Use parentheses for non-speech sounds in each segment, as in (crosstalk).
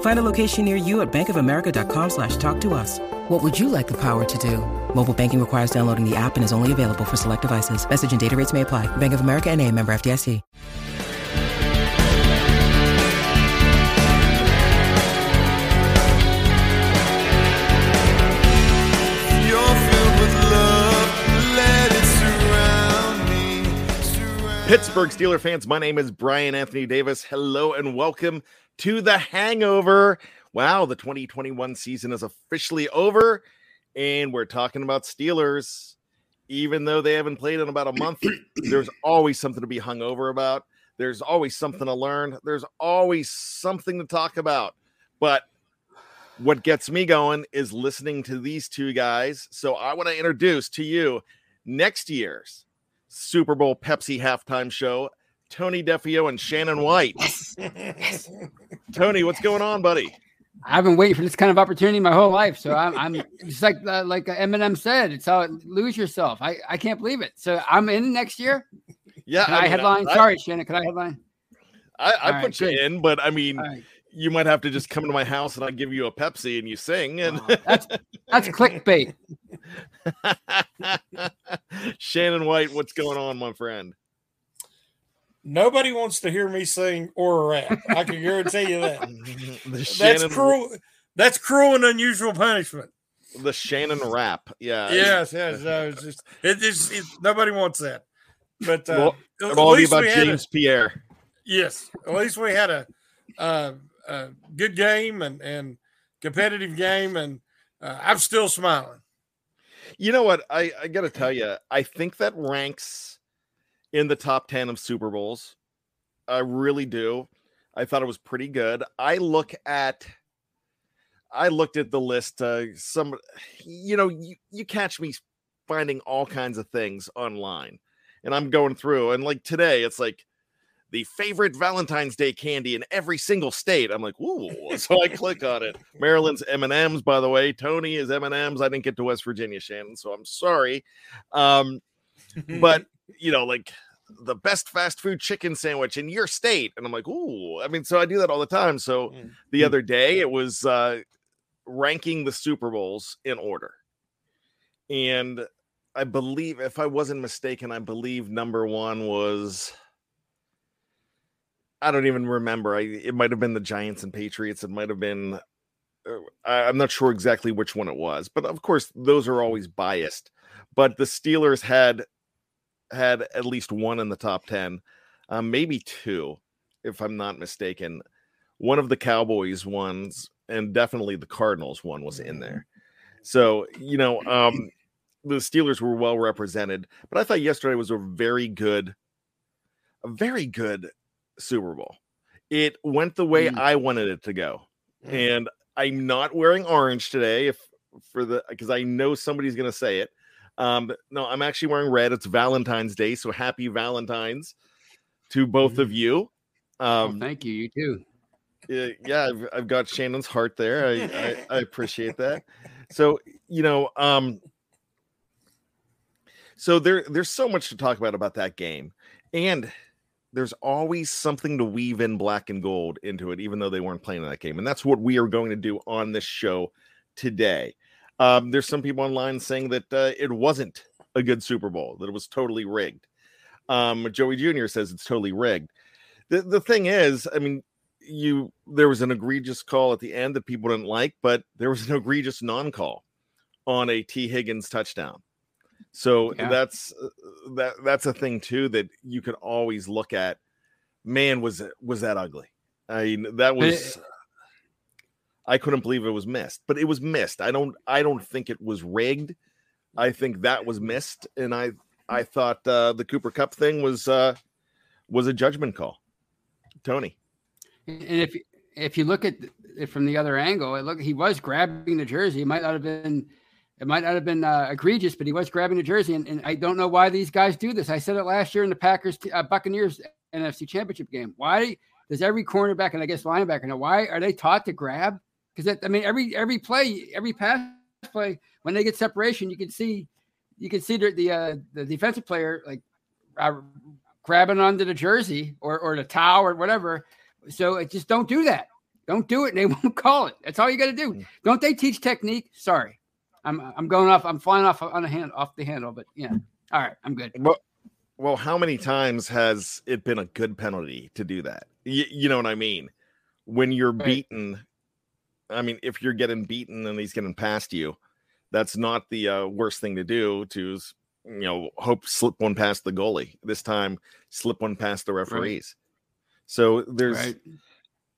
Find a location near you at bankofamerica.com slash talk to us. What would you like the power to do? Mobile banking requires downloading the app and is only available for select devices. Message and data rates may apply. Bank of America and a member FDIC. Pittsburgh Steeler fans, my name is Brian Anthony Davis. Hello and welcome to the Hangover. Wow, the 2021 season is officially over, and we're talking about Steelers. Even though they haven't played in about a month, there's (clears throat) always something to be hung over about. There's always something to learn. There's always something to talk about. But what gets me going is listening to these two guys. So I want to introduce to you next year's Super Bowl Pepsi halftime show, Tony Defio and Shannon White. (laughs) Tony, what's going on, buddy? I've been waiting for this kind of opportunity my whole life. So I'm, I'm just like uh, like Eminem said, it's how lose yourself. I, I can't believe it. So I'm in next year. Yeah, Can I, mean, headline? I, Sorry, Shannon. Can I headline? I, I put right, you good. in, but I mean, All right. you might have to just come to my house and I give you a Pepsi and you sing. And Wow, that's that's clickbait. (laughs) Shannon White, what's going on, my friend? Nobody wants to hear me sing or rap. I can guarantee you that. (laughs) That's Shannon, cruel. That's cruel and unusual punishment. the Shannon rap. Yeah. Yes, yes. No, it's just it is. It, nobody wants that. But uh, Well, at all least about had a- James Pierre. yes, at least we had a, uh, a good game and and competitive game, and uh, I'm still smiling. You know what? I, I got to tell you, I think that ranks in the top 10 of Super Bowls. I really do. I thought it was pretty good. I look at I looked at the list uh some you know, you, you catch me finding all kinds of things online. And I'm going through and like today it's like the favorite Valentine's Day candy in every single state. I'm like, ooh. So I click on it. (laughs) Maryland's M&M's, by the way. Tony is M&M's. I didn't get to West Virginia, Shannon, so I'm sorry. Um, but you know, like the best fast food chicken sandwich in your state. And I'm like, ooh. I mean, so I do that all the time. So Mm. the other day it was uh ranking the Super Bowls in order. And I believe, if I wasn't mistaken, I believe number one was I don't even remember. I it might have been the Giants and Patriots. It might have been uh, I, I'm not sure exactly which one it was, but of course those are always biased. But the Steelers had had at least one in the top ten, um, maybe two, if I'm not mistaken. One of the Cowboys ones, and definitely the Cardinals one was in there. So you know, um, the Steelers were well represented, but I thought yesterday was a very good a very good Super Bowl. It went the way Mm. I wanted it to go. Mm. And I'm not wearing orange today if for the because I know somebody's gonna say it. Um, no, I'm actually wearing red. It's Valentine's Day, so happy Valentine's to both of you. Oh, Um, thank you. You too. yeah, yeah, I've, I've got Shannon's heart there. I, I, (laughs) I appreciate that. So, you know, um, so there there's so much to talk about about that game, and there's always something to weave in black and gold into it, even though they weren't playing in that game, and that's what we are going to do on this show today. Um, there's some people online saying that uh, it wasn't a good Super Bowl, that it was totally rigged. Um, Joey Jr. says it's totally rigged. The the thing is, I mean, you there was an egregious call at the end that people didn't like, but there was an egregious non-call on a Tee Higgins touchdown. So Yeah. that's uh, that that's a thing too that you could always look at. Man, was it was that ugly? I mean, that was. I couldn't believe it was missed, but it was missed. I don't. I don't think it was rigged. I think that was missed, and I. I thought uh, the Cooper Kupp thing was uh, was a judgment call. Tony. And if if you look at it from the other angle, it look he was grabbing the jersey. It might not have been it might not have been uh, egregious, but he was grabbing the jersey. And, and I don't know why these guys do this. I said it last year in the Packers uh, Buccaneers NFC Championship game. Why does every cornerback and I guess linebacker now? Why are they taught to grab? Because I mean, every every play, every pass play, when they get separation, you can see you can see the the, uh, the defensive player like uh, grabbing onto the jersey or or the towel or whatever. So it just don't do that. Don't do it, and they (laughs) won't call it. That's all you got to do. Don't they teach technique? Sorry, I'm I'm going off. I'm flying off on a hand off the handle, but yeah. All right, I'm good. Well, well, how many times has it been a good penalty to do that? Y- you know what I mean? When you're Right. beaten, I mean, if you're getting beaten and he's getting past you, that's not the uh, worst thing to do. To you know, hope slip one past the goalie. This time, slip one past the referees. So there's Right.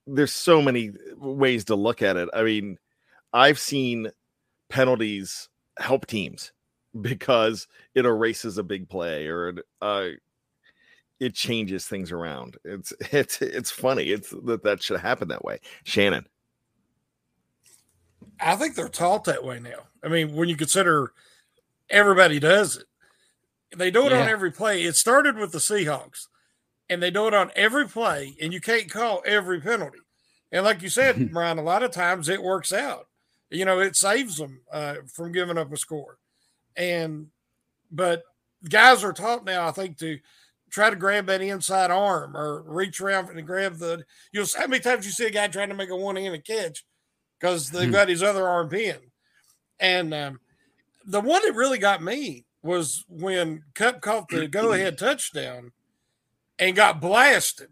there's so many ways to look at it. I mean, I've seen penalties help teams (laughs) because it erases a big play or it, uh, it changes things around. It's (laughs) it's it's funny. It's that that should happen that way. Shannon, I think they're taught that way now. I mean, when you consider everybody does it, they do it on every play. It started with the Seahawks, and they do it on every play, and you can't call every penalty. And like you said, (laughs) Brian, a lot of times it works out. You know, it saves them uh, from giving up a score. And but guys are taught now, I think, to try to grab that inside arm or reach around and grab the. You'll how many times you see a guy trying to make a one-handed catch because they've Hmm. got his other arm pinned. And um, the one that really got me was when Kupp caught the (clears throat) go-ahead touchdown and got blasted.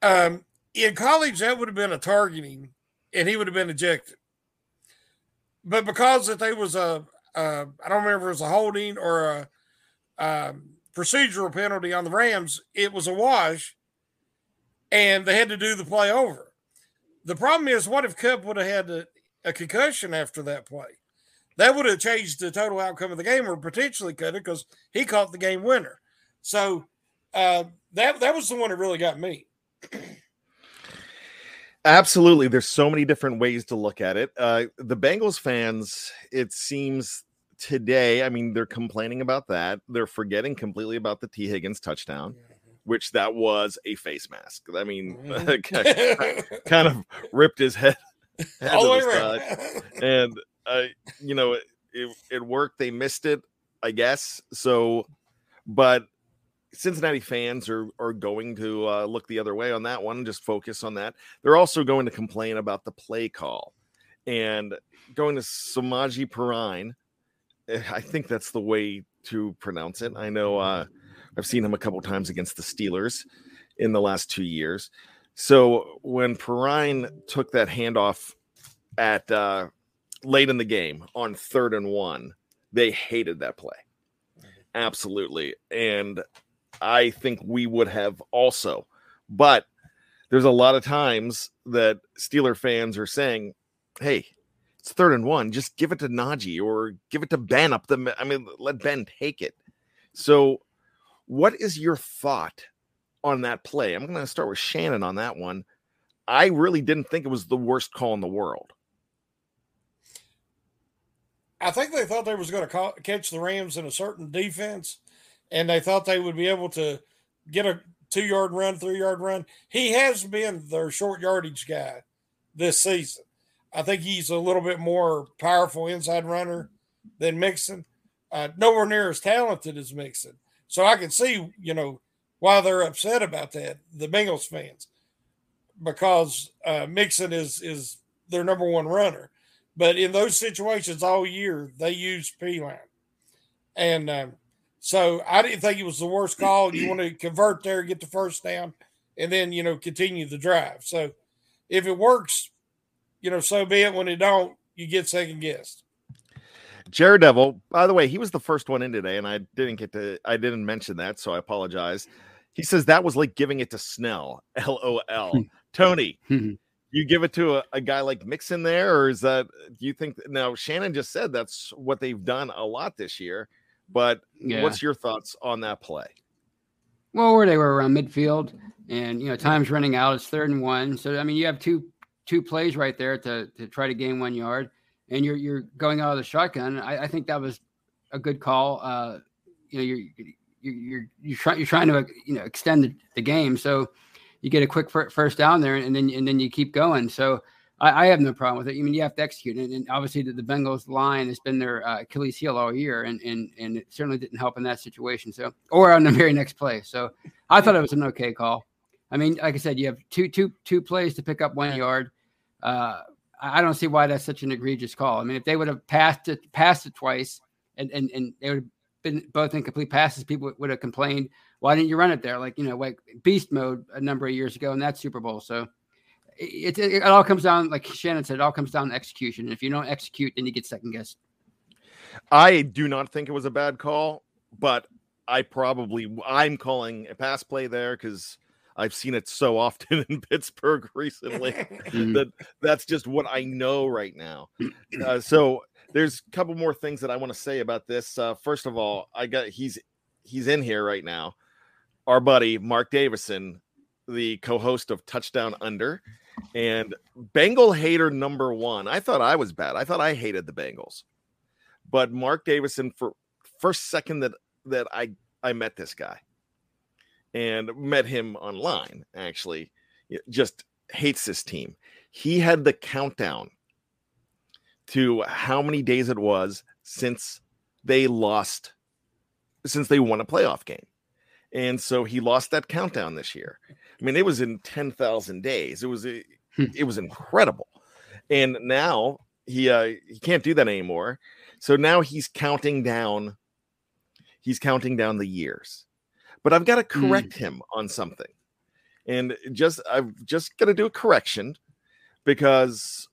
Um, in college, that would have been a targeting, and he would have been ejected. But because that they was a, a I don't remember if it was a holding or a um, procedural penalty on the Rams, it was a wash, and they had to do the play over. The problem is, what if Kupp would have had a, a concussion after that play? That would have changed the total outcome of the game, or potentially could have, because he caught the game winner. So uh, that that was the one that really got me. absolutely. There's so many different ways to look at it. Uh, the Bengals fans, it seems today. I mean, they're complaining about that. They're forgetting completely about the Tee Higgins touchdown, which that was a face mask. I mean, (laughs) kind of ripped his head, (laughs) head All the way the around. side. (laughs) and uh, you know it, it it worked. They missed it i guess. So but cincinnati fans are are going to uh, look the other way on that one and just focus on that. They're also going to complain about the play call and going to Samaje Perine eh, i think that's the way to pronounce it. I know uh i've seen him a couple times against the steelers in the last two years so when perine took that handoff at uh late in the game on third and one, they hated that play. Absolutely. And I think we would have also. But there's a lot of times that Steeler fans are saying, hey, it's third and one. Just give it to Najee or give it to Ben up the. I mean, let Ben take it. So, what is your thought on that play? I'm going to start with Shannon on that one. I really didn't think it was the worst call in the world. I think they thought they was going to catch the Rams in a certain defense, and they thought they would be able to get a two yard run, three yard run. He has been their short yardage guy this season. I think he's a little bit more powerful inside runner than Mixon. Uh, nowhere near as talented as Mixon. So I can see, you know, why they're upset about that, the Bengals fans, because uh, Mixon is is their number one runner. But in those situations all year, they use Perine. And um, so I didn't think it was the worst call. You want to convert there, get the first down, and then, you know, continue the drive. So if it works, you know, so be it. When it don't, you get second guessed. Jared Devil, by the way, he was the first one in today, and I didn't get to, I didn't mention that, so I apologize. He says that was like giving it to Snell. (laughs) LOL. Hmm. Tony, hmm. you give it to a, a, guy like Mixon there, or is that do you think now Shannon just said that's what they've done a lot this year? But yeah. what's your thoughts on that play? Well, where they were around midfield, and you know, time's running out. It's third and one, so I mean, you have two two plays right there to to try to gain one yard, and you're you're going out of the shotgun. I, I think that was a good call. Uh, you know, you're you're you're you're, try, you're trying to you know extend the, the game, so you get a quick first down there, and then and then you keep going. So I, I have no problem with it. I mean, you have to execute, and, and obviously the, the, Bengals line has been their uh, Achilles heel all year, and and and it certainly didn't help in that situation. So or on the very next play. So I thought it was an okay call. I mean, like I said, you have two two two plays to pick up one yard. Uh, I don't see why that's such an egregious call. I mean, if they would have passed it passed it twice, and and and they would have been both incomplete passes, people would have complained why didn't you run it there? Like, you know, like beast mode a number of years ago in that Super Bowl. So it, it, it all comes down, like Shannon said, it all comes down to execution. If you don't execute, then you get second guessed. I do not think it was a bad call, but I probably I'm calling a pass play there because I've seen it so often (laughs) in Pittsburgh recently mm-hmm. that that's just what I know right now. (clears throat) Uh, so there's a couple more things that I want to say about this. Uh, first of all, I got he's he's in here right now our buddy Mark Davison, the co-host of Touchdown Under, and Bengal hater number one. I thought I was bad. I thought I hated the Bengals, but Mark Davison, for first second that that I I met this guy, and met him online actually, just hates this team. He had the countdown to how many days it was since they lost, since they won a playoff game and so he lost that countdown this year. I mean, it was in ten thousand days. It was hmm. it was incredible, and now he uh, he can't do that anymore. So now he's counting down. He's counting down the years, but I've got to correct mm. him on something, and just I've just got to do a correction because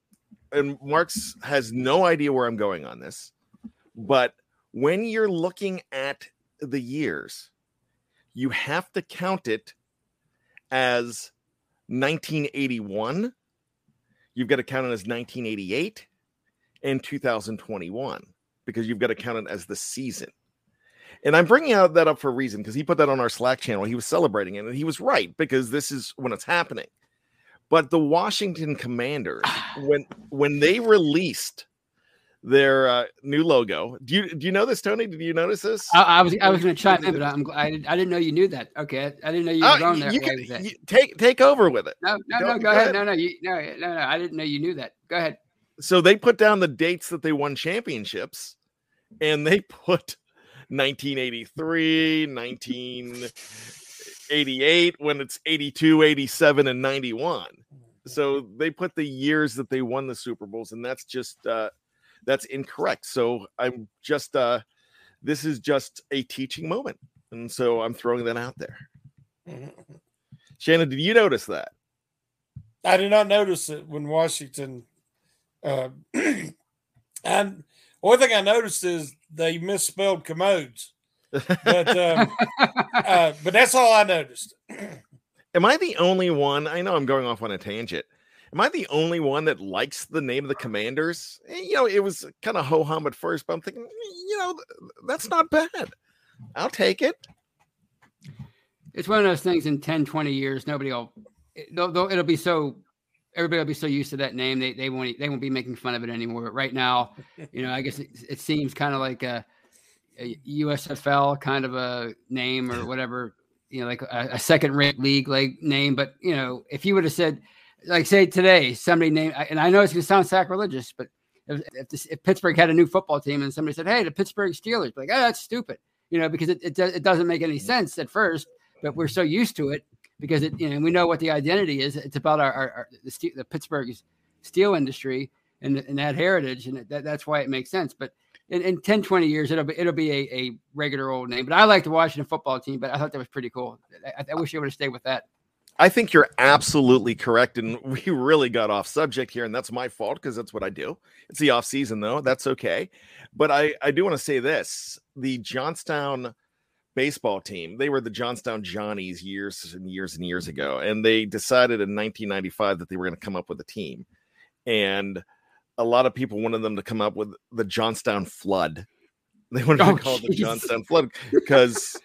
and Marks has no idea where I'm going on this, but when you're looking at the years you have to count it as 1981. You've got to count it as 1988 and 2021 because you've got to count it as the season. And I'm bringing out that up for a reason because he put that on our Slack channel. He was celebrating it, and he was right because this is when it's happening. But the Washington Commanders, (sighs) when when they released their uh, new logo. Do you do you know this, Tony? Did you notice this? I, I was I was going to chime in, but I'm I, I didn't know you knew that. Okay, I didn't know you were uh, going there. You can, you, take take over with it. No, no, go, no. Go, go ahead. ahead. No, no, you, no, no, no. I didn't know you knew that. Go ahead. So they put down the dates that they won championships, and they (laughs) put 1983, 1988, when it's 82, 87, and 91. So they put the years that they won the Super Bowls, and that's just uh, that's incorrect. So I'm just uh this is just a teaching moment. And so I'm throwing that out there. Shannon, did you notice that? I did not notice it when Washington uh (clears throat) and one thing I noticed is they misspelled commodes. (laughs) But um, uh, but that's all I noticed. Am I the only one? I know I'm going off on a tangent. Am I the only one that likes the name of the commanders? Eh, you know, it was kind of ho hum at first, but I'm thinking, you know, that's not bad. I'll take it. it's one of those things in 10, 20 years, nobody will, it'll, it'll be so, everybody will be so used to that name. They, they won't, they won't be making fun of it anymore. But right now, you know, I guess it, it seems kind of like a, a, USFL kind of a name or whatever, you know, like a, a second rate league like name. But, you know, if you would have said, like say today, somebody named, and I know it's going to sound sacrilegious, but if, if, this, if, Pittsburgh had a new football team and somebody said, "Hey, the Pittsburgh Steelers," like, "Oh, that's stupid," you know, because it, it, it doesn't make any sense at first but we're so used to it because it, you know, we know what the identity is. It's about our, our, our the, steel, the Pittsburgh steel industry and, and that heritage, and that, that's why it makes sense. But in, in 10, 20 years, it'll be it'll be a, a regular old name. But I like the Washington football team, but I thought that was pretty cool. I, I wish I would have stayed with that. I think you're absolutely correct. And we really got off subject here, and that's my fault because that's what I do. It's the off season, though. That's okay. But I, I do want to say this the Johnstown baseball team. They were the Johnstown Johnnies years and years and years ago, and they decided in 1995 that they were going to come up with a team. And a lot of people wanted them to come up with the Johnstown Flood. (laughs) They wanted oh, to call geez. it the Johnstown Flood because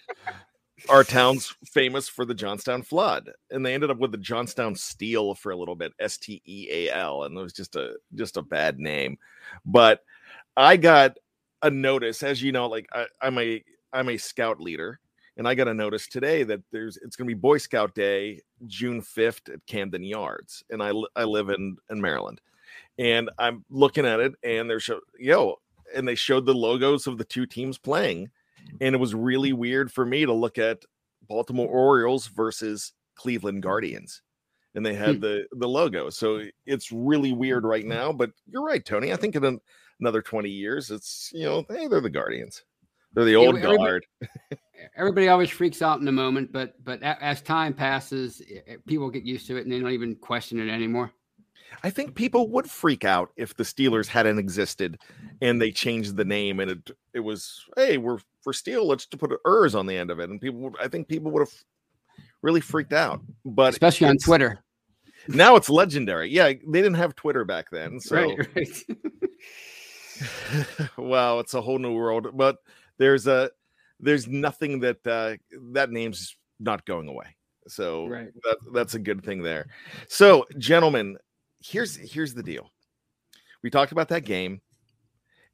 our town's famous for the Johnstown Flood, and they ended up with the Johnstown Steal for a little bit, S T E A L, and it was just a just a bad name. But I got a notice, as you know, like I, I'm a I'm a scout leader, and I got a notice today that there's it's going to be Boy Scout Day June 5th at Camden Yards, and I I live in in Maryland, and I'm looking at it, and they're show yo, and they showed the logos of the two teams playing, and it was really weird for me to look at Baltimore Orioles versus Cleveland Guardians and they had hmm. the the logo. So it's really weird right now. But you're right, Tony. I think in another 20 years, it's you know, hey, they're the Guardians. They're the old everybody, guard. (laughs) everybody always freaks out in the moment, but but as time passes, people get used to it and they don't even question it anymore. I think people would freak out if the Steelers hadn't existed and they changed the name and it it was hey we're for Steel let's put Ers on the end of it and people I think people would have really freaked out but especially on Twitter now it's legendary yeah they didn't have Twitter back then (laughs) so right, (laughs) right. wow it's a whole new world but there's a there's nothing that uh, that name's not going away. So right. that, that's a good thing there. So, gentlemen, here's here's the deal. We talked about that game,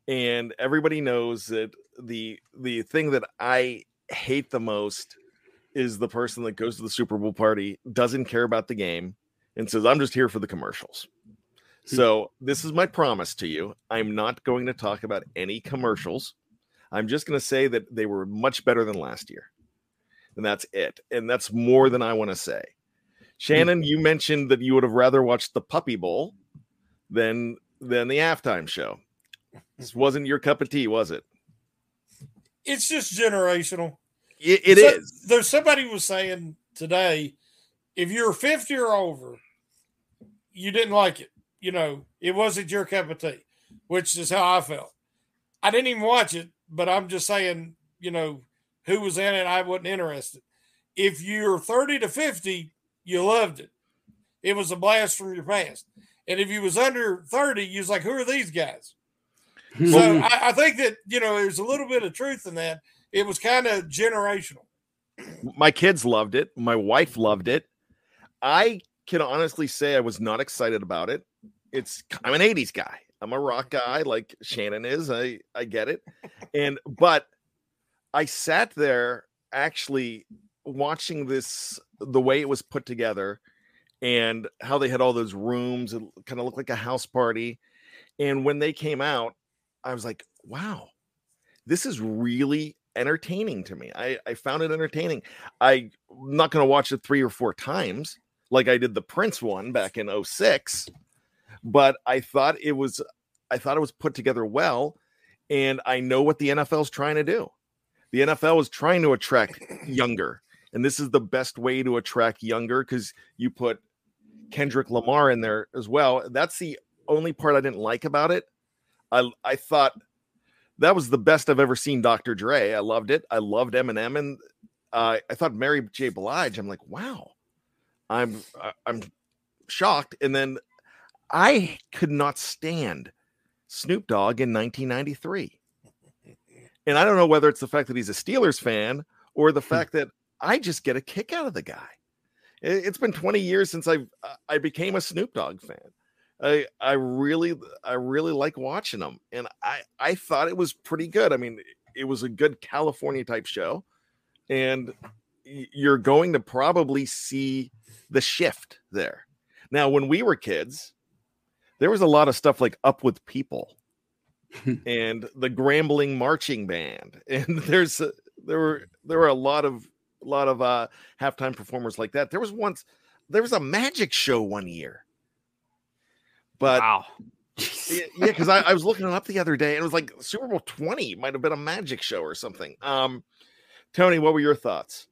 and everybody knows that the the thing that I hate the most is the person that goes to the Super Bowl party, doesn't care about the game, and says, I'm just here for the commercials. Hmm. So, this is my promise to you. I'm not going to talk about any commercials. I'm just going to say that they were much better than last year. And that's it. And that's more than I want to say. Shannon, mm. you mentioned that you would have rather watched the Puppy Bowl than than the halftime show. This wasn't your cup of tea, was it? It's just generational. it, it so, is. There's somebody was saying today, if you're 50 or over, you didn't like it. You know, it wasn't your cup of tea, which is how I felt. I didn't even watch it but I'm just saying, you know, who was in it, I wasn't interested. If you're 30 to 50, you loved it. It was a blast from your past. And if you was under 30, you was like, who are these guys? Hmm. so I, I think that, you know, there's a little bit of truth in that. It was kind of generational. My kids loved it. My wife loved it. I can honestly say I was not excited about it. It's I'm an 80s guy. I'm a rock guy like Shannon is. I I get it. (laughs) And but I sat there actually watching this the way it was put together and how they had all those rooms it kind of looked like a house party and when they came out i was like wow this is really entertaining to me i i found it entertaining i'm not going to watch it three or four times like i did the prince one back in 06 but I thought it was I thought it was put together well, and I know what the NFL is trying to do. The NFL is trying to attract (clears throat) younger, and this is the best way to attract younger because you put Kendrick Lamar in there as well. That's the only part I didn't like about it. I I thought that was the best I've ever seen Dr. Dre. I loved it. I loved Eminem, and uh, I thought Mary J. Blige. I'm like, wow, I'm I'm shocked. And then I could not stand Snoop Dogg in 1993. (laughs) And I don't know whether it's the fact that he's a Steelers fan or the hmm. fact that I just get a kick out of the guy. It, has been 20 years since I I became a Snoop Dogg fan. I I really I really like watching them, and I I thought it was pretty good. I mean, it was a good California type show, and you're going to probably see the shift there. Now, when we were kids, there was a lot of stuff like Up with People and the Grambling Marching Band, (laughs) and there's a, there were there were a lot of a lot of uh halftime performers like that. There was once there was a magic show one year. But wow. yeah, because I, I, was looking it up the other day and it was like Super Bowl 20 might have been a magic show or something. Um Tony, what were your thoughts?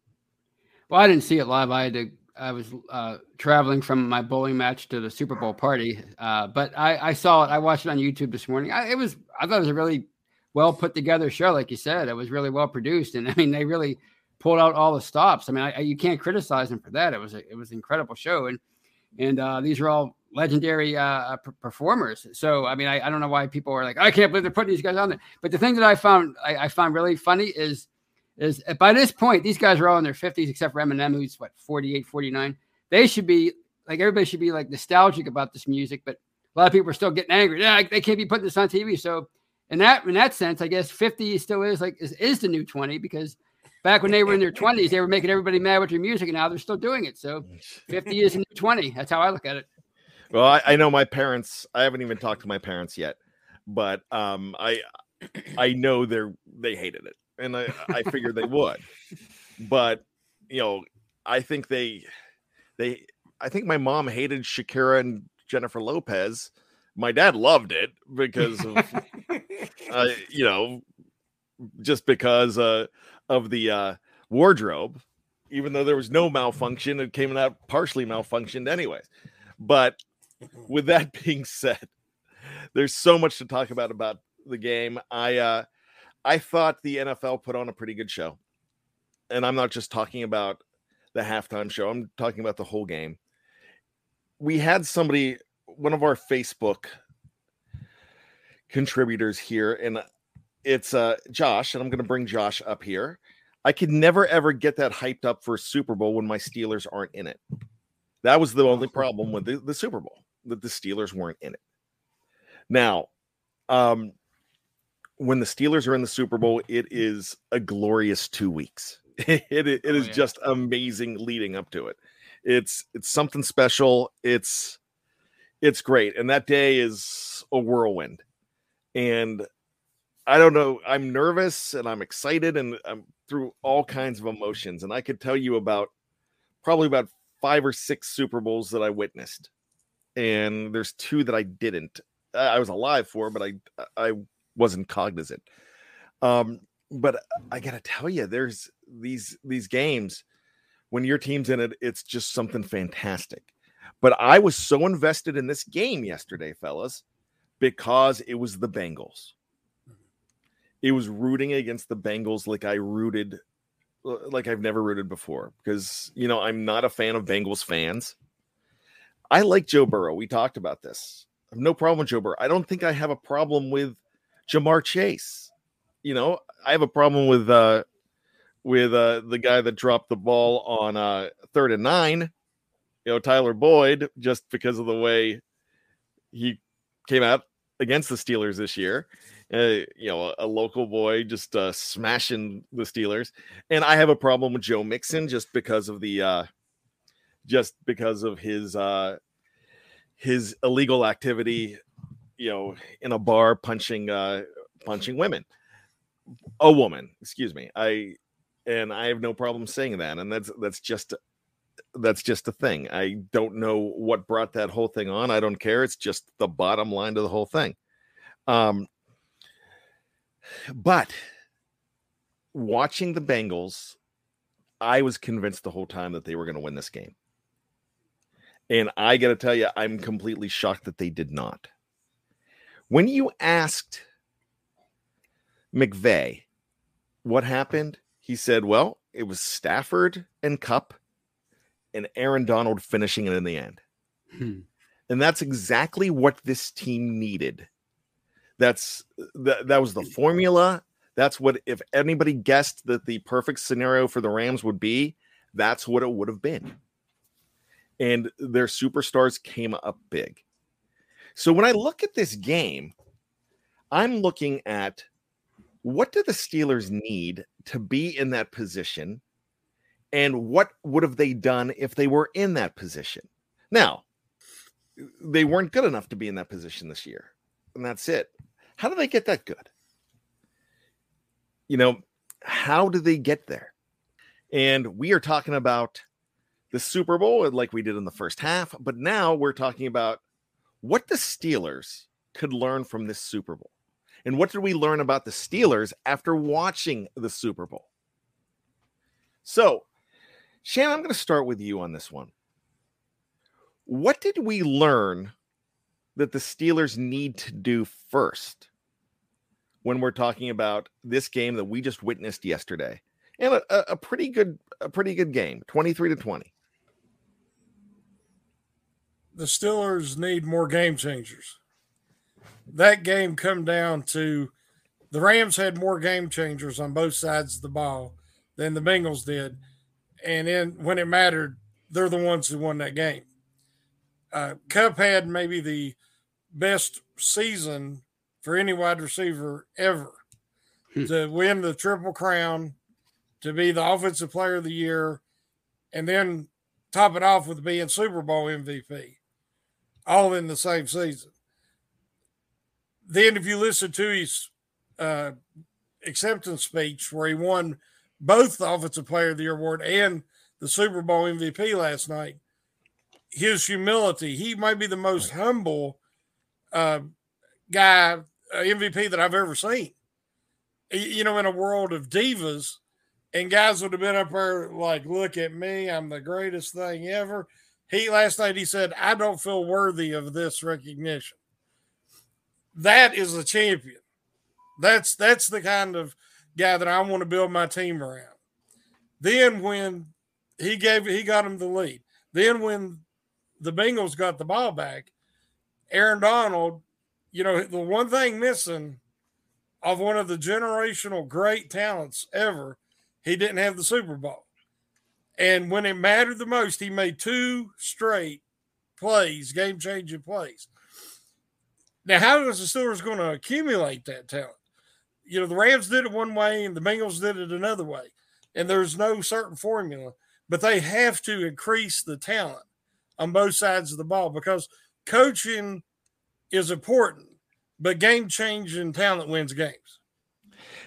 Well, I didn't see it live. I had to I was uh, traveling from my bowling match to the Super Bowl party, uh, but I, I, saw it. I watched it on YouTube this morning. I, it was I thought it was a really well put together show, like you said. It was really well produced, and (laughs) I mean they really pulled out all the stops. I mean, I, you can't criticize them for that. It was a, it was an incredible show, and and uh, these are all legendary uh, uh performers. So I mean, I, I, don't know why people are like, I can't believe they're putting these guys on there. But the thing that I found I, I found really funny is is by this point, these guys are all in their 50s, except for Eminem, who's what 48, 49. They should be like everybody should be like nostalgic about this music, but a lot of people are still getting angry. Yeah, they can't be putting this on TV. So in that in that sense, I guess 50 still is like is, is the new 20 because back when they were in their 20s, they were making everybody mad with their music, and now they're still doing it. So (laughs) 50 is a new 20. That's how I look at it. Well, I, I know my parents. I haven't even talked to my parents yet, but um, I I know they're they hated it, and I I figured they would, but you know I think they they I think my mom hated Shakira and Jennifer Lopez. My dad loved it because of (laughs) uh, you know just because uh, of the uh, wardrobe, even though there was no malfunction, it came out partially malfunctioned anyways. But with that being said, there's so much to talk about about the game. I uh, I thought the NFL put on a pretty good show, and I'm not just talking about the halftime show. I'm talking about the whole game. We had somebody, one of our Facebook contributors here, and it's uh Josh, and I'm going to bring Josh up here. I could never ever get that hyped up for a Super Bowl when my Steelers aren't in it. That was the only problem with the, the Super Bowl that the Steelers weren't in it. Now, um, when the Steelers are in the Super Bowl, it is a glorious two weeks. (laughs) it, it, it oh, is yeah. just amazing leading up to it. It's it's something special. It's it's great, and that day is a whirlwind. And I don't know. I'm nervous and I'm excited and I'm through all kinds of emotions. And I could tell you about probably about five or six Super Bowls that I witnessed, and there's two that I didn't. I was alive for, but I I wasn't cognizant. Um, but uh, I gotta tell you, there's these these games when your team's in it, it's just something fantastic. But I was so invested in this game yesterday, fellas, because it was the Bengals mm-hmm. it was rooting against the Bengals like I rooted uh, like I've never rooted before because you know I'm not a fan of Bengals fans. I like Joe Burrow. We talked about this. I have no problem with Joe Burrow. I don't think I have a problem with Ja'Marr Chase. You know, I have a problem with uh with uh the guy that dropped the ball on uh third and nine, you know, Tyler Boyd, just because of the way he came out against the Steelers this year uh, you know, a, a, local boy just uh, smashing the Steelers. And I have a problem with Joe Mixon just because of the uh, just because of his uh, his illegal activity, you know, in a bar punching uh, punching women, a woman, excuse me. I and I have no problem saying that, and that's that's just that's just a thing. I don't know what brought that whole thing on. I don't care. It's just the bottom line to the whole thing. Um, but watching the Bengals, I was convinced the whole time that they were going to win this game. And I got to tell you, I'm completely shocked that they did not. When you asked McVay what happened, he said, well, it was Stafford and Kupp and Aaron Donald finishing it in the end. Hmm. And that's exactly what this team needed that's that that was the formula That's what if anybody guessed that the perfect scenario for the Rams would be, that's what it would have been. And their superstars came up big. So when I look at this game, I'm looking at what do the Steelers need to be in that position? And what would have they done if they were in that position? Now, they weren't good enough to be in that position this year. And that's it. How do they get that good? You know, how do they get there? And we are talking about the Super Bowl like we did in the first half, but now we're talking about what the Steelers could learn from this Super Bowl. And what did we learn about the Steelers after watching the Super Bowl? So, Shannon, I'm going to start with you on this one. What did we learn that the Steelers need to do first when we're talking about this game that we just witnessed yesterday? And a, a pretty good a pretty good game, 23 to 20. The Steelers need more game changers. That game come down to the Rams had more game changers on both sides of the ball than the Bengals did. And then when it mattered, they're the ones who won that game uh, Kupp had maybe the best season for any wide receiver ever hmm. to win the Triple Crown, to be the Offensive Player of the Year, and then top it off with being Super Bowl MVP, all in the same season. Then, if you listen to his uh, acceptance speech where he won both the Offensive Player of the Year award and the Super Bowl MVP last night, his humility. He might be the most humble uh, guy, uh, MVP that I've ever seen. You know, in a world of divas, and guys would have been up there like, "Look at me, I'm the greatest thing ever." He last night he said, "I don't feel worthy of this recognition." That is a champion. That's that's the kind of guy that I want to build my team around. Then when he gave he got him the lead. Then when the Bengals got the ball back, Aaron Donald, you know, the one thing missing of one of the generational great talents ever, he didn't have the Super Bowl. And when it mattered the most, he made two straight plays, game changing plays. Now, how is the Steelers going to accumulate that talent? You know, the Rams did it one way and the Bengals did it another way. And there's no certain formula, but they have to increase the talent on both sides of the ball because coaching is important, but game changing talent wins games.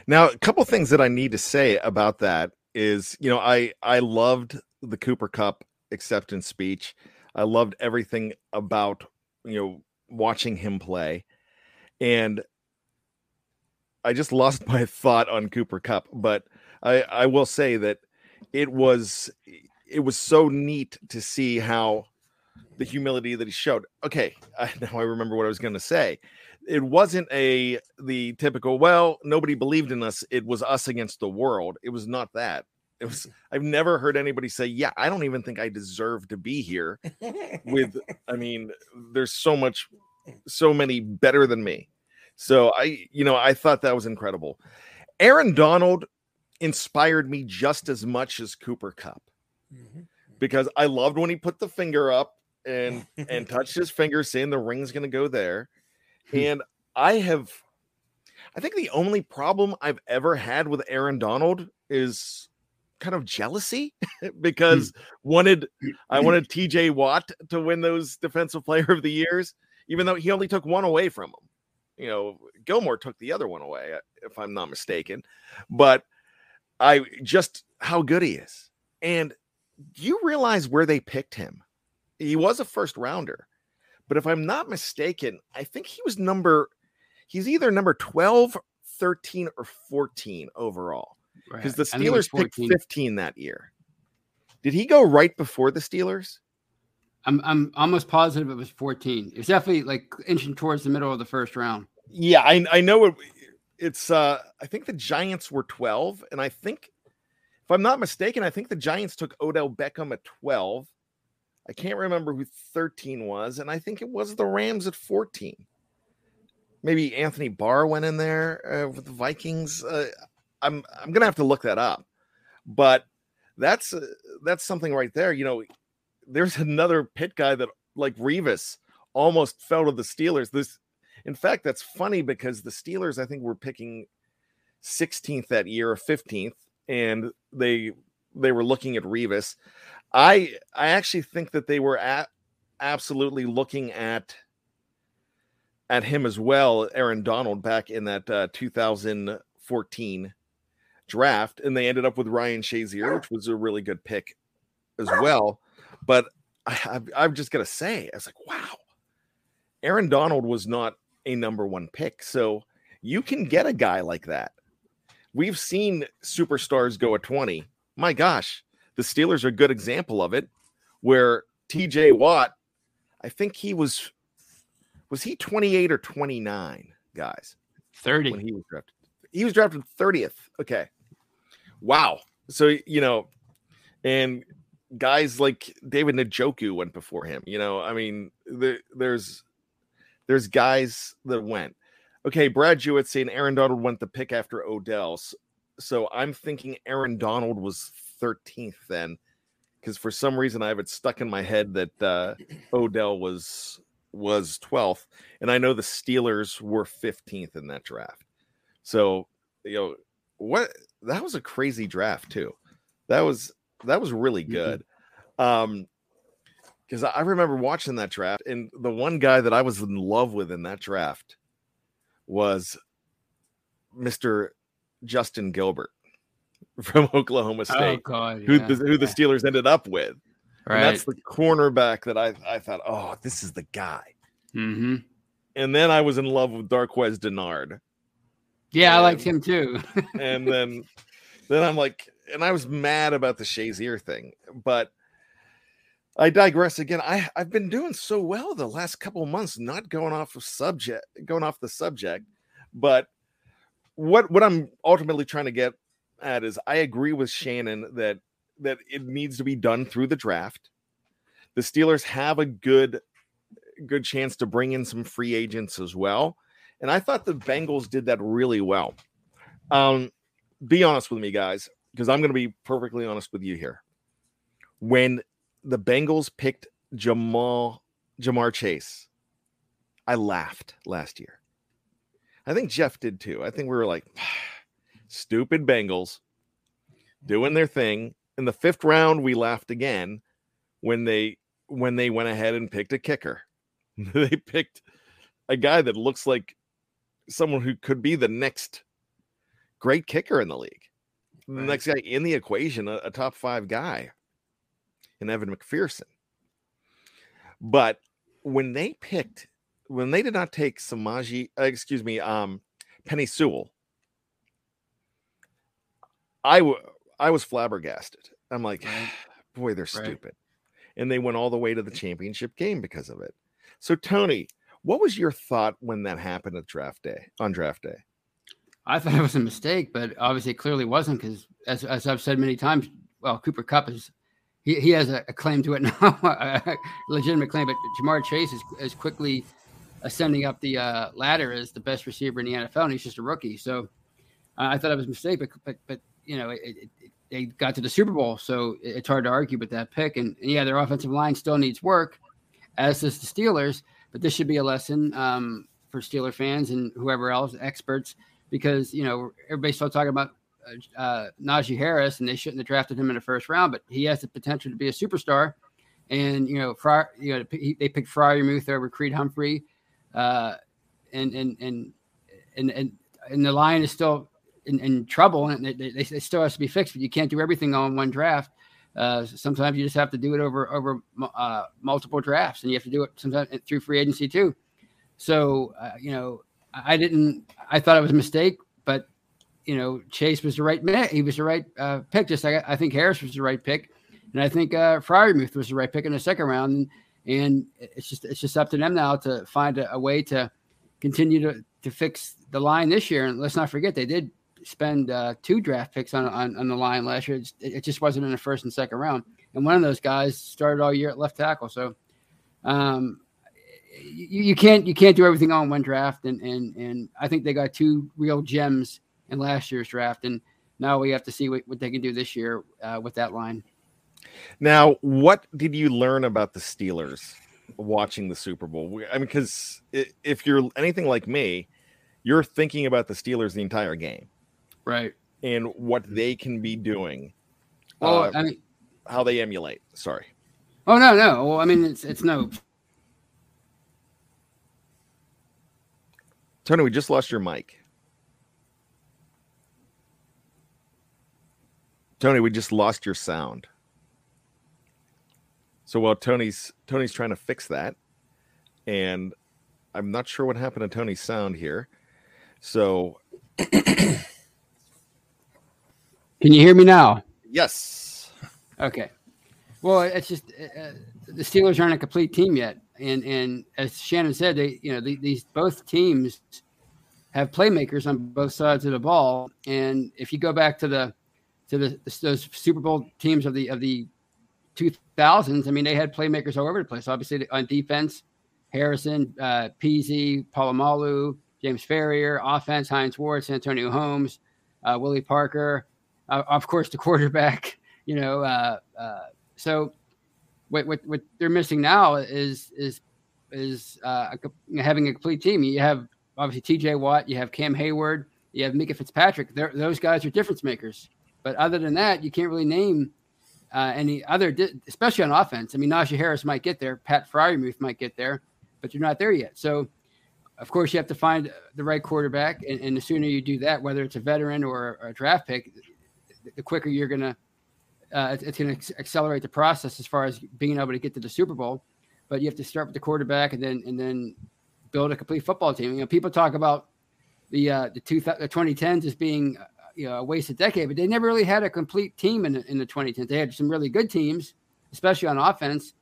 Now, a couple things that I need to say about that is, you know, I I loved the Cooper Kupp acceptance speech. I loved everything about, you know, watching him play. And I just (laughs) lost my thought on Cooper Kupp. but I I will say that it was it was so neat to see how the humility that he showed. Okay, (laughs) I, now I remember what I was going to say. It wasn't a the typical. Well, nobody believed in us. It was us against the world. It was not that. It was. (laughs) I've never heard anybody say, "Yeah, I don't even think I deserve to be here." With, I mean, there's so much, so many better than me. So I, you know, I thought that was incredible. Aaron Donald inspired me just as much as Cooper Kupp Mm-hmm. Because I loved when he put the finger up and and (laughs) touched his finger, saying the ring's going to go there. Hmm. And I have, I think the only problem I've ever had with Aaron Donald is kind of jealousy (laughs) because hmm. wanted I wanted TJ Watt to win those defensive player of the years, even though he only took one away from him. You know, Gilmore took the other one away, uh, if I'm not mistaken. But I just how good he is. And do you realize where they picked him? he was a first rounder, but if I'm not mistaken, I think he was number he's either number 12, 13, or 14 overall. Because right. the Steelers picked 15 that year. Did he go right before the Steelers? I'm I'm almost positive it was 14. It's definitely like inching towards the middle of the first round. Yeah, I I know it, it's uh I think the Giants were 12, and I think if I'm not mistaken, I think the Giants took Odell Beckham at 12 I can't remember who 13 was, and I think it was the Rams at 14. maybe Anthony Barr went in there uh, with the Vikings. Uh, I'm I'm gonna have to look that up, but that's uh, that's something right there. You know, there's another pit guy that like Revis almost fell to the Steelers. This, in fact, that's funny because the Steelers I think were picking 16th that year or 15th, and they they were looking at Revis. I I actually think that they were at absolutely looking at at him as well, Aaron Donald, back in that uh, 2014 draft, and they ended up with Ryan Shazier, which was a really good pick as well. But I, I'm just gonna say, I was like, wow, Aaron Donald was not a number one pick, so you can get a guy like that. We've seen superstars go at 20. My gosh, the Steelers are a good example of it, where TJ Watt, I think he was was he 28 or 29, guys? 30. When he was drafted. He was drafted 30th. Okay. Wow. So, you know, and guys like David Njoku went before him. You know, I mean, there, there's there's guys that went. Okay, Brad Jewett saying Aaron Donald went the pick after Odell. So, so I'm thinking Aaron Donald was 13th then, because for some reason I have it stuck in my head that uh, (clears throat) Odell was was 12th, and I know the Steelers were 15th in that draft. So, you know, what that was a crazy draft too. That was that was really good. Mm-hmm. Um because I remember watching that draft, and the one guy that I was in love with in that draft was Mr. Justin Gilbert (laughs) from Oklahoma oh, State, oh, God, yeah. who, the, who the Steelers ended up with. Right. And that's the cornerback that I, I thought, oh, this is the guy. Mm-hmm. And then I was in love with Darqueze Dennard. Yeah, and, I liked him too. (laughs) and then then I'm like, and I was mad about the Shazier thing, but I digress again. I, I've been doing so well the last couple of months, not going off of subject, going off the subject, but what what I'm ultimately trying to get at is I agree with Shannon that that it needs to be done through the draft. The Steelers have a good good chance to bring in some free agents as well. And I thought the Bengals did that really well. Um, be honest with me, guys, because I'm going to be perfectly honest with you here. When the Bengals picked Jamal Ja'Marr Chase, I laughed last year. I think Jeff did too. I think we were like, (sighs) stupid Bengals doing their thing in the fifth round, we laughed again when they when they went ahead and picked a kicker. (laughs) they picked a guy that looks like someone who could be the next great kicker in the league. Right. The next guy in the equation, a, a top five guy, in Evan McPherson. But when they picked, when they did not take Samaje, uh, excuse me, um, Penei Sewell, I w- I was flabbergasted. I'm like, right. (sighs) boy, they're stupid. And they went all the way to the championship game because of it. So, Tony, what was your thought when that happened at draft day on draft day? I thought it was a mistake, but obviously it clearly wasn't because, as, as I've said many times, well, Cooper Kupp is he, he has a, a claim to it (laughs) now, a legitimate claim. But Ja'Marr Chase is, is quickly ascending up the uh, ladder as the best receiver in the NFL, and he's just a rookie. So uh, I thought it was a mistake, but but, but you know, it, it, they got to the Super Bowl, so it's hard to argue with that pick. And, and, yeah, their offensive line still needs work, as does the Steelers. But this should be a lesson um, for Steeler fans and whoever else, experts, because you know everybody's still talking about uh, uh, Najee Harris, and they shouldn't have drafted him in the first round, but he has the potential to be a superstar. And you know, Fry, you know, they picked Freiermuth over Creed Humphrey, uh, and and and and and and the line is still in, in trouble and it, it, it, still has to be fixed, but you can't do everything on one draft. Uh, sometimes you just have to do it over over uh, multiple drafts, and you have to do it sometimes through free agency too. So uh, you know, I didn't. I thought it was a mistake, but you know, Chase was the right man. He was the right uh, pick. Just like I think Harris was the right pick, and I think uh, Freiermuth was the right pick in the second round. And, and it's just it's just up to them now to find a, a way to continue to to fix the line this year. And let's not forget they did spend uh, two draft picks on, on, on the line last year. It, it, just wasn't in the first and second round. And one of those guys started all year at left tackle. So um, you, you can't you can't do everything on one draft, and and and I think they got two real gems in last year's draft, and now we have to see what, what they can do this year uh, with that line. Now, what did you learn about the Steelers watching the Super Bowl? I mean, because if you're anything like me, you're thinking about the Steelers the entire game, right? And what they can be doing. Well, uh, I mean, how they emulate. Sorry. Oh no, no. Well, I mean, it's it's no. Tony, we just lost your mic. Tony, we just lost your sound. So while Tony's Tony's trying to fix that, and I'm not sure what happened to Tony's sound here. So Can you hear me now? Yes. Okay. Well, it's just uh, uh, the Steelers aren't a complete team yet, and and as Shannon said, they you know the, these both teams have playmakers on both sides of the ball, and if you go back to the to the, those Super Bowl teams of the of the 2000s, I mean they had playmakers all over the place. Obviously on defense, Harrison, uh, Peasy, Polamalu, James Farrior, offense, Hines Ward, Santonio Holmes, uh, Willie Parker, uh, of course the quarterback. You know, uh, uh, so what, what what they're missing now is is is uh, a, having a complete team. You have obviously T.J. Watt, you have Cam Hayward, you have Minkah Fitzpatrick. They're, those guys are difference makers. But other than that, you can't really name uh, any other, especially on offense. I mean, Najee Harris might get there, Pat Freiermuth might get there, but you're not there yet. So, of course, you have to find the right quarterback, and, and the sooner you do that, whether it's a veteran or a draft pick, the quicker you're going to uh, it's going to accelerate the process as far as being able to get to the Super Bowl. But you have to start with the quarterback and then and then build a complete football team. You know, people talk about the uh, the, two, the 2010s as being uh, you know, a wasted decade, but they never really had a complete team in the, in the 2010s. They had some really good teams, especially on offense,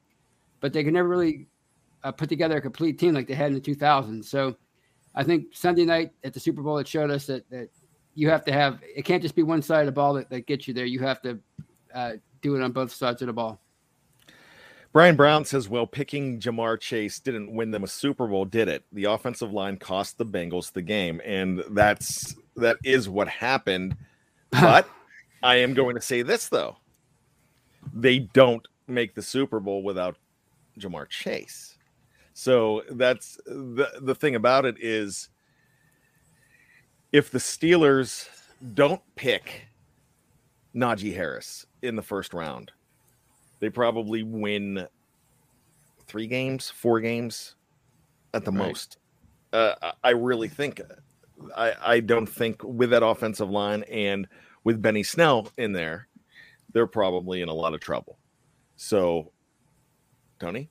but they could never really uh, put together a complete team like they had in the 2000s. So I think Sunday night at the Super Bowl, it showed us that, that you have to have it can't just be one side of the ball that, that gets you there. You have to uh, do it on both sides of the ball. Brian Brown says, well, picking Ja'Marr Chase didn't win them a Super Bowl, did it? The offensive line cost the Bengals the game. And that's that is what happened. (laughs) But I am going to say this though. They don't make the Super Bowl without Ja'Marr Chase. So that's the the thing about it is if the Steelers don't pick Najee Harris in the first round, they probably win three games, four games at the right. most. Uh, I really think I, I don't think with that offensive line and with Benny Snell in there, they're probably in a lot of trouble. So, Tony,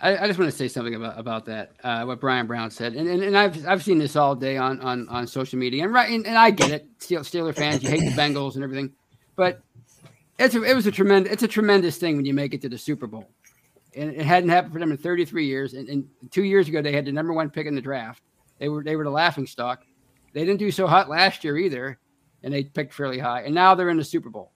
I, I just want to say something about about that. Uh, what Brian Brown said, and, and, and I've I've seen this all day on on, on social media, and right, and, and I get it. Steeler fans, you hate the Bengals and everything, but it's a, it was a tremendous it's a tremendous thing when you make it to the Super Bowl, and it hadn't happened for them in 33 years. And, and two years ago, they had the number one pick in the draft. They were they were the laughing stock. They didn't do so hot last year either, and they picked fairly high. And now they're in the Super Bowl.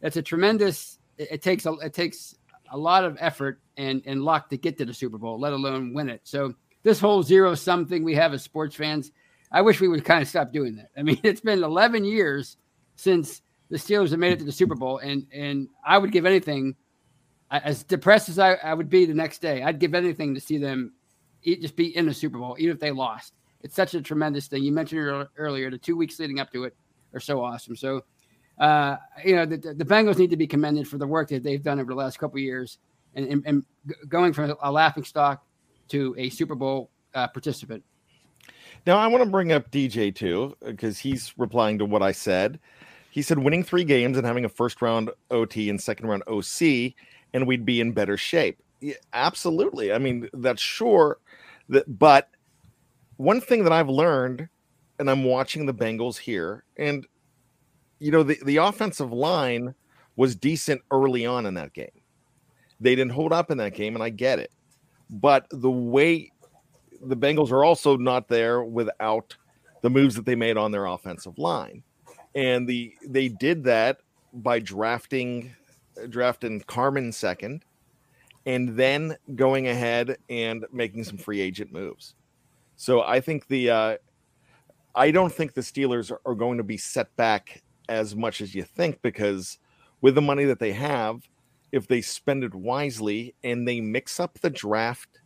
It's a tremendous. It, it takes a it takes a lot of effort and and luck to get to the Super Bowl, let alone win it. So this whole zero sum thing we have as sports fans, I wish we would kind of stop doing that. (laughs) I mean, it's been 11 years since the Steelers have made it to the Super Bowl, and and I would give anything, as depressed as I, I would be the next day, I'd give anything to see them eat, just be in the Super Bowl, even if they lost. It's such a tremendous thing. You mentioned earlier the two weeks leading up to it are so awesome. So, uh, you know, the, the Bengals need to be commended for the work that they've done over the last couple years, and, and, and going from a laughing stock to a Super Bowl uh, participant. Now, I want to bring up DJ too, because he's replying to what I said. He said winning three games and having a first round OT and second round OC, and we'd be in better shape. Yeah, absolutely. I mean, that's sure. That, but one thing that I've learned, and I'm watching the Bengals here, and you know, the, the offensive line was decent early on in that game. They didn't hold up in that game, and I get it. But the way the Bengals are also not there without the moves that they made on their offensive line and the they did that by drafting drafting Carman second and then going ahead and making some free agent moves. So I think the uh, I don't think the Steelers are going to be set back as much as you think because with the money that they have, if they spend it wisely and they mix up the draft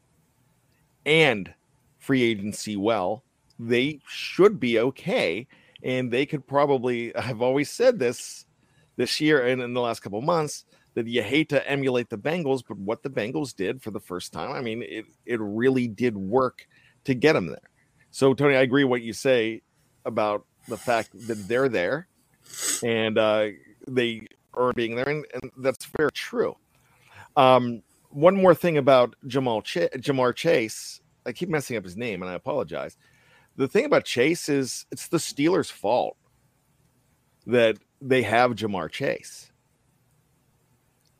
and free agency well, they should be okay. And they could probably, (laughs) I've always said this this year and in the last couple months, that you hate to emulate the Bengals, but what the Bengals did for the first time, I mean, it, it really did work to get them there. So, Tony, I agree what you say about the fact that they're there and uh, they are being there, and, and that's very true. Um, one more thing about Jamal Ch- Ja'Marr Chase, I keep messing up his name, and I apologize. The thing about Chase is it's the Steelers' fault that they have Ja'Marr Chase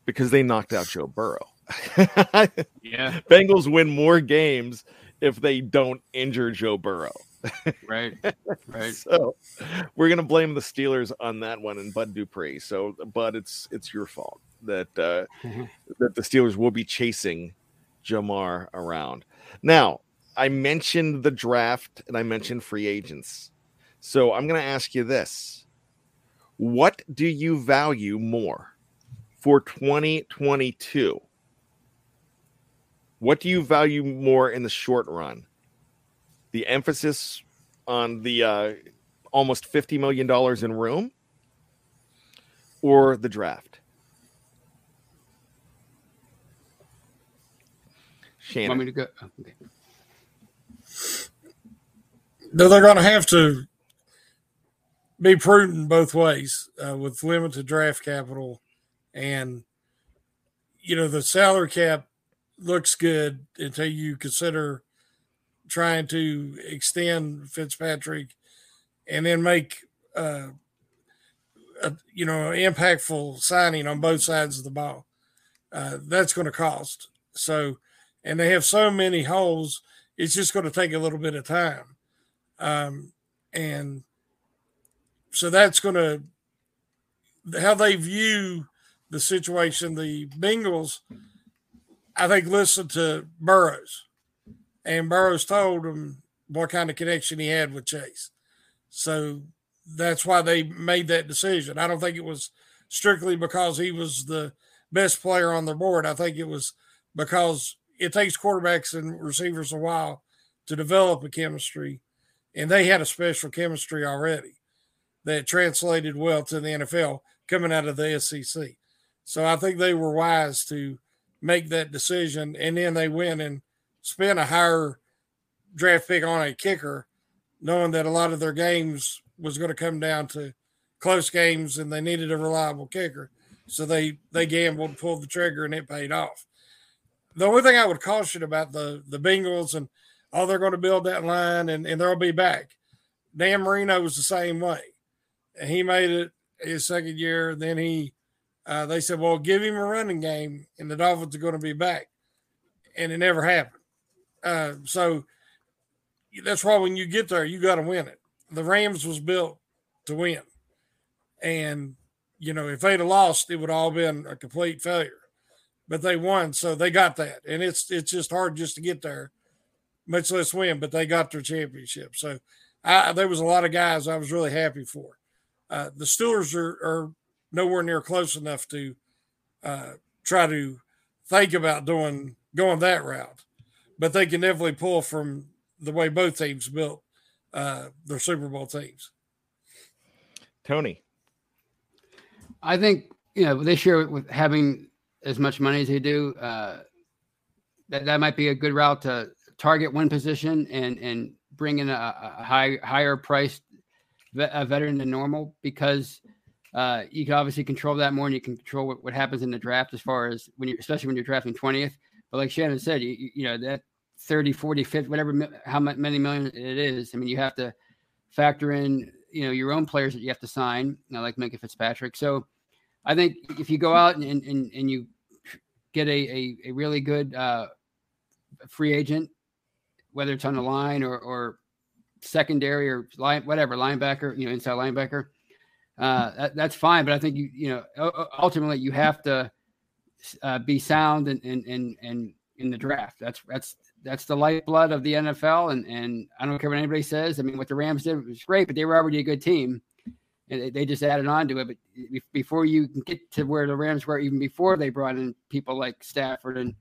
because they knocked out Joe Burrow. (laughs) yeah. Bengals win more games if they don't injure Joe Burrow. Right. (laughs) Right. so we're gonna blame the Steelers on that one and Bud Dupree. So Bud, it's it's your fault that uh Mm-hmm. that the Steelers will be chasing Ja'Marr around. Now, I mentioned the draft and I mentioned free agents. So I'm gonna ask you this. What do you value more for 2022? What do you value more in the short run? The emphasis on the uh, almost $50 million in room or the draft? Want Shannon. me to go? oh, okay. No, they're going to have to be prudent both ways uh, with limited draft capital, and you know the salary cap looks good until you consider trying to extend Fitzpatrick and then make uh, a you know impactful signing on both sides of the ball. Uh, that's going to cost so, and they have so many holes. It's just going to take a little bit of time. Um, and so that's going to how they view the situation. The Bengals, I think, listen to Burrows, and Burrows told him what kind of connection he had with Chase. So that's why they made that decision. I don't think it was strictly because he was the best player on the board. I think it was because it takes quarterbacks and receivers a while to develop a chemistry and they had a special chemistry already that translated well to the NFL coming out of the SEC. So I think they were wise to make that decision, and then they went and spent a higher draft pick on a kicker, knowing that a lot of their games was going to come down to close games, and they needed a reliable kicker. So they they gambled, pulled the trigger, and it paid off. The only thing I would caution about the the Bengals and oh, they're going to build that line and, and they'll be back. Dan Marino was the same way. And he made it his second year. Then he, uh, they said, well, give him a running game and the Dolphins are going to be back. And it never happened. Uh, so that's why when you get there, you got to win it. The Rams was built to win. And, you know, if they'd have lost, it would all been a complete failure. But they won, so they got that. And it's it's just hard just to get there much less win, but they got their championship. So I, there was a lot of guys I was really happy for. Uh, the Steelers are, are, nowhere near close enough to uh, try to think about doing going that route, but they can definitely pull from the way both teams built uh, their Super Bowl teams. Tony. I think you know this year with having as much money as they do, uh, that that might be a good route to target one position and and bring in a, a high higher priced a veteran than normal because uh, you can obviously control that more and you can control what, what happens in the draft as far as when you especially when you're drafting 20th but like shannon said you, you know that 30 40 50 whatever how many million it is i mean you have to factor in you know your own players that you have to sign you know, like Minkah Fitzpatrick so i think if you go out and and, and you get a, a, a really good uh, free agent whether it's on the line or, or secondary or line, whatever linebacker, you know, inside linebacker. Uh, that, that's fine, but I think you, you know, ultimately you have to uh, be sound and and and and in the draft. That's that's that's the lifeblood of the NFL. And and I don't care what anybody says. I mean, what the Rams did was great, but they were already a good team, and they just added on to it. But before you can get to where the Rams were, even before they brought in people like Stafford and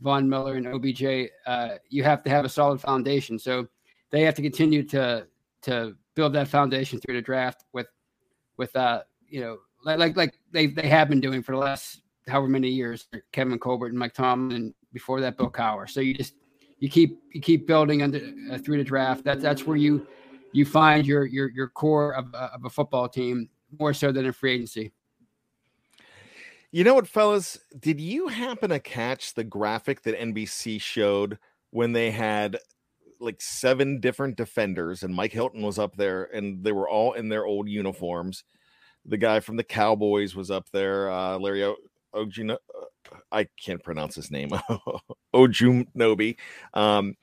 Von Miller and OBJ, uh, you have to have a solid foundation. So they have to continue to to build that foundation through the draft with with uh you know like like, like they they have been doing for the last however many years Kevin Colbert and Mike Tomlin and before that Bill Cowher. So you just you keep you keep building under uh, through the draft. That's that's where you you find your your your core of, uh, of a football team more so than a free agency. You know what, fellas? Did you happen to catch the graphic that NBC showed when they had like seven different defenders and Mike Hilton was up there and they were all in their old uniforms? The guy from the Cowboys was up there, uh, Larry o- Ogino- I can't pronounce his name, (laughs) Ojunobi. Um,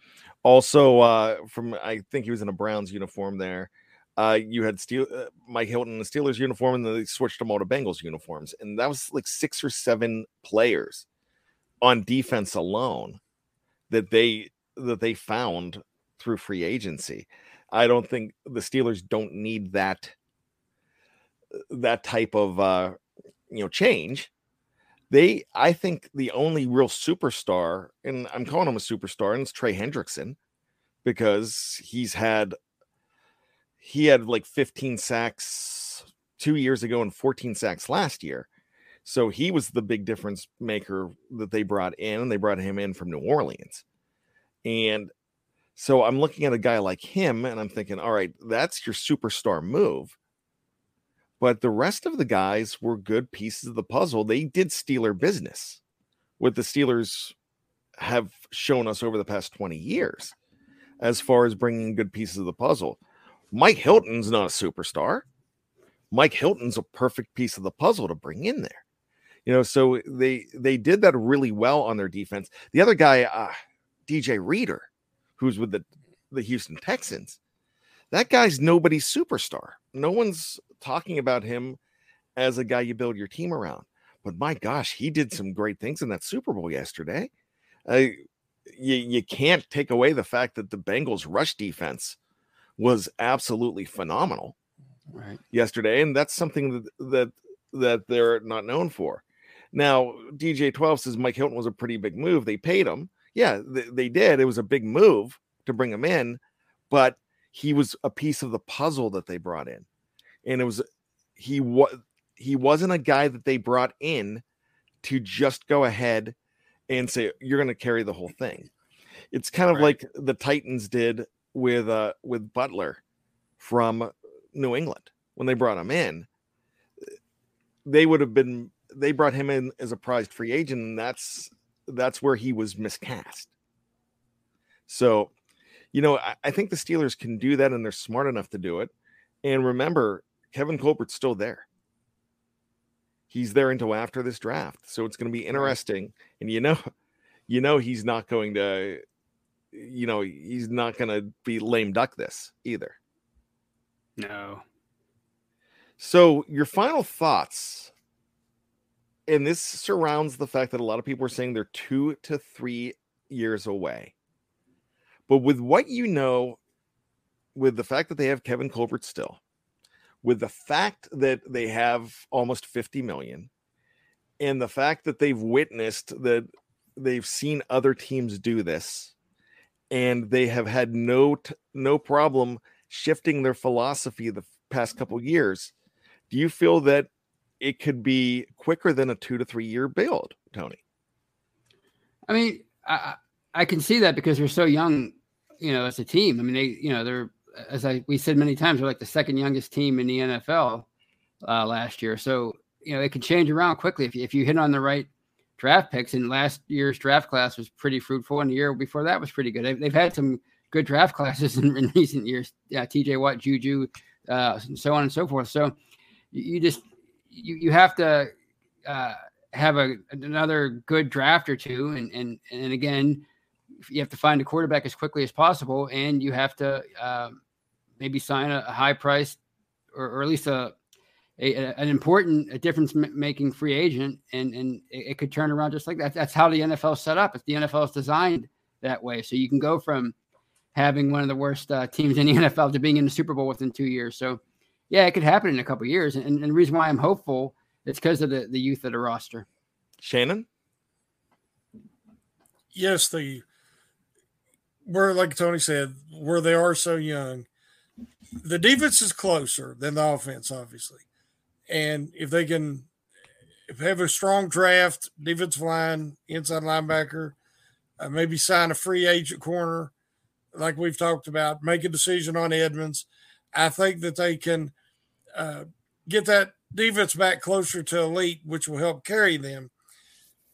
also, uh, from I think he was in a Browns uniform there. Uh, you had Steel, uh, Mike Hilton in the Steelers uniform, and then they switched them all to Bengals uniforms, and that was like six or seven players on defense alone that they that they found through free agency. I don't think the Steelers don't need that that type of uh, you know change they, I think, the only real superstar, and I'm calling him a superstar, and it's Trey Hendrickson because he's had he had like 15 sacks two years ago and 14 sacks last year. So he was the big difference maker that they brought in, and they brought him in from New Orleans. And so I'm looking at a guy like him, and I'm thinking, all right, that's your superstar move. But the rest of the guys were good pieces of the puzzle. They did Steeler business, what the Steelers have shown us over the past 20 years as far as bringing good pieces of the puzzle. Mike Hilton's not a superstar. Mike Hilton's a perfect piece of the puzzle to bring in there. You know, so they they did that really well on their defense. The other guy, uh, DJ Reader, who's with the the Houston Texans, that guy's nobody's superstar. No one's talking about him as a guy you build your team around. But my gosh, he did some great things in that Super Bowl yesterday. Uh, you, you can't take away the fact that the Bengals' rush defense was absolutely phenomenal right. yesterday, and that's something that, that that they're not known for. Now, DJ 12 says Mike Hilton was a pretty big move. They paid him. Yeah, they, they did. It was a big move to bring him in, but he was a piece of the puzzle that they brought in and it was he was he wasn't a guy that they brought in to just go ahead and say you're going to carry the whole thing. It's kind of right. like the Titans did with uh with Butler from New England when they brought him in. They would have been they brought him in as a prized free agent, and that's that's where he was miscast. So, you know, I, I think the Steelers can do that, and they're smart enough to do it. And remember, Kevin Colbert's still there. He's there until after this draft. So it's going to be interesting. And you know, (laughs) you know, he's not going to, you know, he's not going to be lame duck this either. No. So your final thoughts, and this surrounds the fact that a lot of people are saying they're two to three years away. But with what you know, with the fact that they have Kevin Colbert still, with the fact that they have almost 50 million and the fact that they've witnessed that they've seen other teams do this and they have had no t- no problem shifting their philosophy the past couple years do you feel that it could be quicker than a 2 to 3 year build tony? I mean i i can see that because they're so young you know as a team i mean they you know they're as I we said many times, they're like the second youngest team in the NFL uh, last year. So you know it can change around quickly if you, if you hit on the right draft picks. And last year's draft class was pretty fruitful, and the year before that was pretty good. They've, they've had some good draft (laughs) classes in, in recent years. Yeah, T.J. Watt, Juju, uh, and so on and so forth. So you, you just you you have to. Uh, have a another good draft or two and and and again you have to find a quarterback as quickly as possible, and you have to uh, maybe sign a, a high price or, or, at least a a, a, an important, a difference making free agent, and and it, it, could turn around just like that. That's how the NFL is set up. It's the NFL is designed that way, so you can go from having one of the worst uh, teams in the (laughs) NFL to being in the Super Bowl within two years. So, yeah, it could happen in a couple years. And, and, the reason why I'm hopeful is because of the, the youth of the roster. Shannon? Yes, the where like Tony said, where they are so young, the defense is closer than the offense, obviously. And if they can if they have a strong draft, defensive line, inside linebacker, uh, maybe sign a free agent corner, like we've talked about, make a decision on Edmonds. I think that they can uh, get that defense back closer to elite, which will help carry them.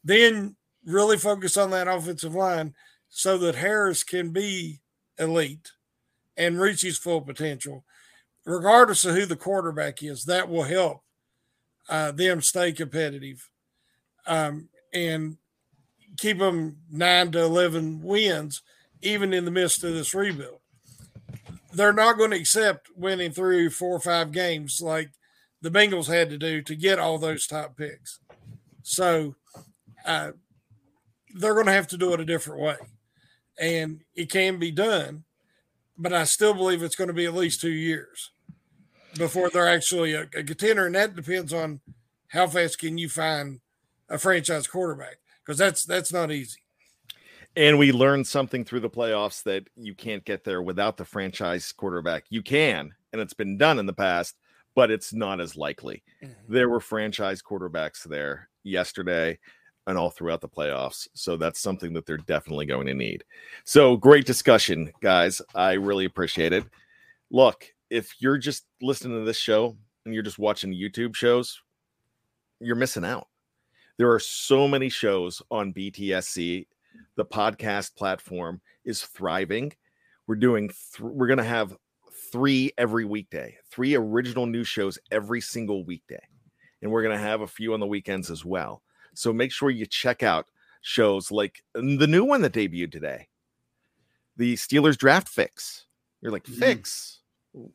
Then really focus on that offensive line so that Harris can be elite and reach his full potential, regardless of who the quarterback is. That will help uh, them stay competitive um, and keep them nine to 11 wins even in the midst of this rebuild. They're not going to accept winning through four or five games like the Bengals had to do to get all those top picks. So uh, they're going to have to do it a different way. And it can be done, but I still believe it's going to be at least two years before they're actually a, a contender. And that depends on how fast can you find a franchise quarterback because that's that's not easy. And we learned something through the playoffs that you can't get there without the franchise quarterback. You can, and it's been done in the past, but it's not as likely. Mm-hmm. There were franchise quarterbacks there yesterday and all throughout the playoffs. So that's something that they're definitely going to need. So great discussion, guys. I really appreciate it. Look, if you're just listening to this show and you're just watching YouTube shows, you're missing out. There are so many shows on BTSC the podcast platform is thriving. We're doing, th- we're going to have three every weekday, three original new shows every single weekday. And we're going to have a few on the weekends as well. So make sure you check out shows like the new one that debuted today, the Steelers Draft Fix. You're like, mm-hmm. fix,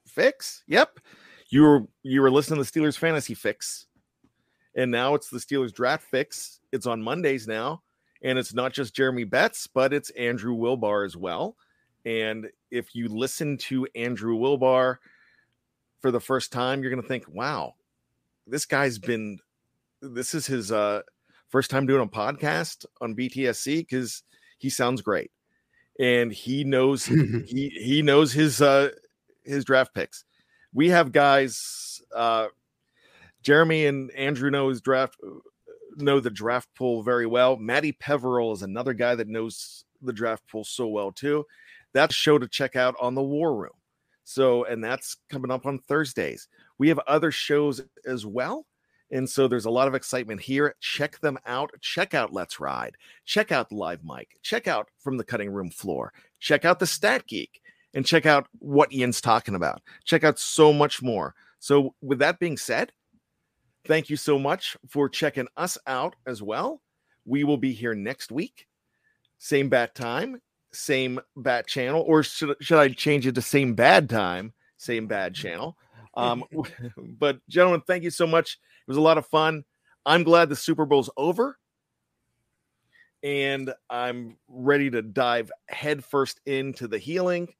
fix? Yep. You were you were listening to the Steelers Fantasy Fix, and now it's the Steelers Draft Fix. It's on Mondays now. And it's not just Jeremy Betts, but it's Andrew Wilbar as well. And if you listen to Andrew Wilbar for the first time, you're going to think, wow, this guy's been, this is his uh, first time doing a podcast on BTSC because he sounds great. And he knows (laughs) he he knows his uh his draft picks. We have guys uh Jeremy and Andrew know his draft know the draft pool very well. Matty Peveril is another guy that knows the draft pool so well too. That's show to check out on the War Room. So, and that's coming up on Thursdays. We have other shows as well. And so there's a lot of excitement here. Check them out. Check out Let's Ride. Check out the live mic. Check out from the cutting room floor. Check out the Stat Geek and check out what Ian's talking about. Check out so much more. So, with that being said, Thank you so much for checking us out as well. We will be here next week. Same bat time, same bat channel, or should, should I change it to same bad time, same bad (laughs) channel? Um, (laughs) but, gentlemen, thank you so much. It was a lot of fun. I'm glad the Super Bowl's over. And I'm ready to dive headfirst into the healing.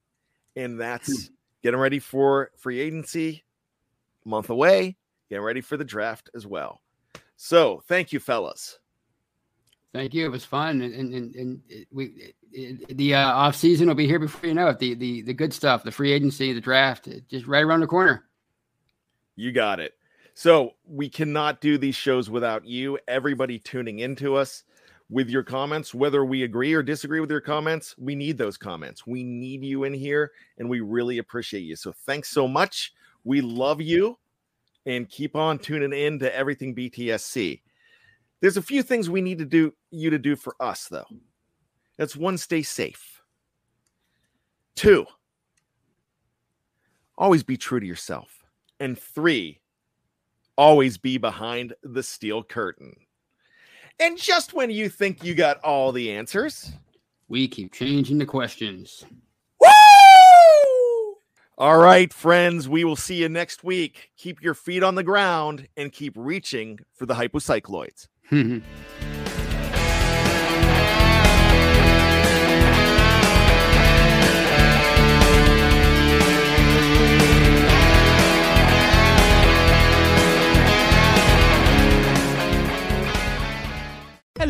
And that's hmm. getting ready for free agency, month away getting ready for the draft as well. So thank you, fellas. Thank you. It was fun, and and, and we it, the uh, off season will be here before you know it. The the the good stuff, the free agency, the draft, just right around the corner. You got it. So we cannot do these shows without you. Everybody tuning into us with your comments, whether we agree or disagree with your comments, we need those comments. We need you in here, and we really appreciate you. So thanks so much. We love you and keep on tuning in to everything BTSC. There's a few things we need to do you to do for us though. That's one, stay safe. Two, always be true to yourself. And three, always be behind the steel curtain. And just when you think you got all the answers, we keep changing the questions. All right, friends, we will see you next week. Keep your feet on the ground and keep reaching for the hypocycloids. (laughs)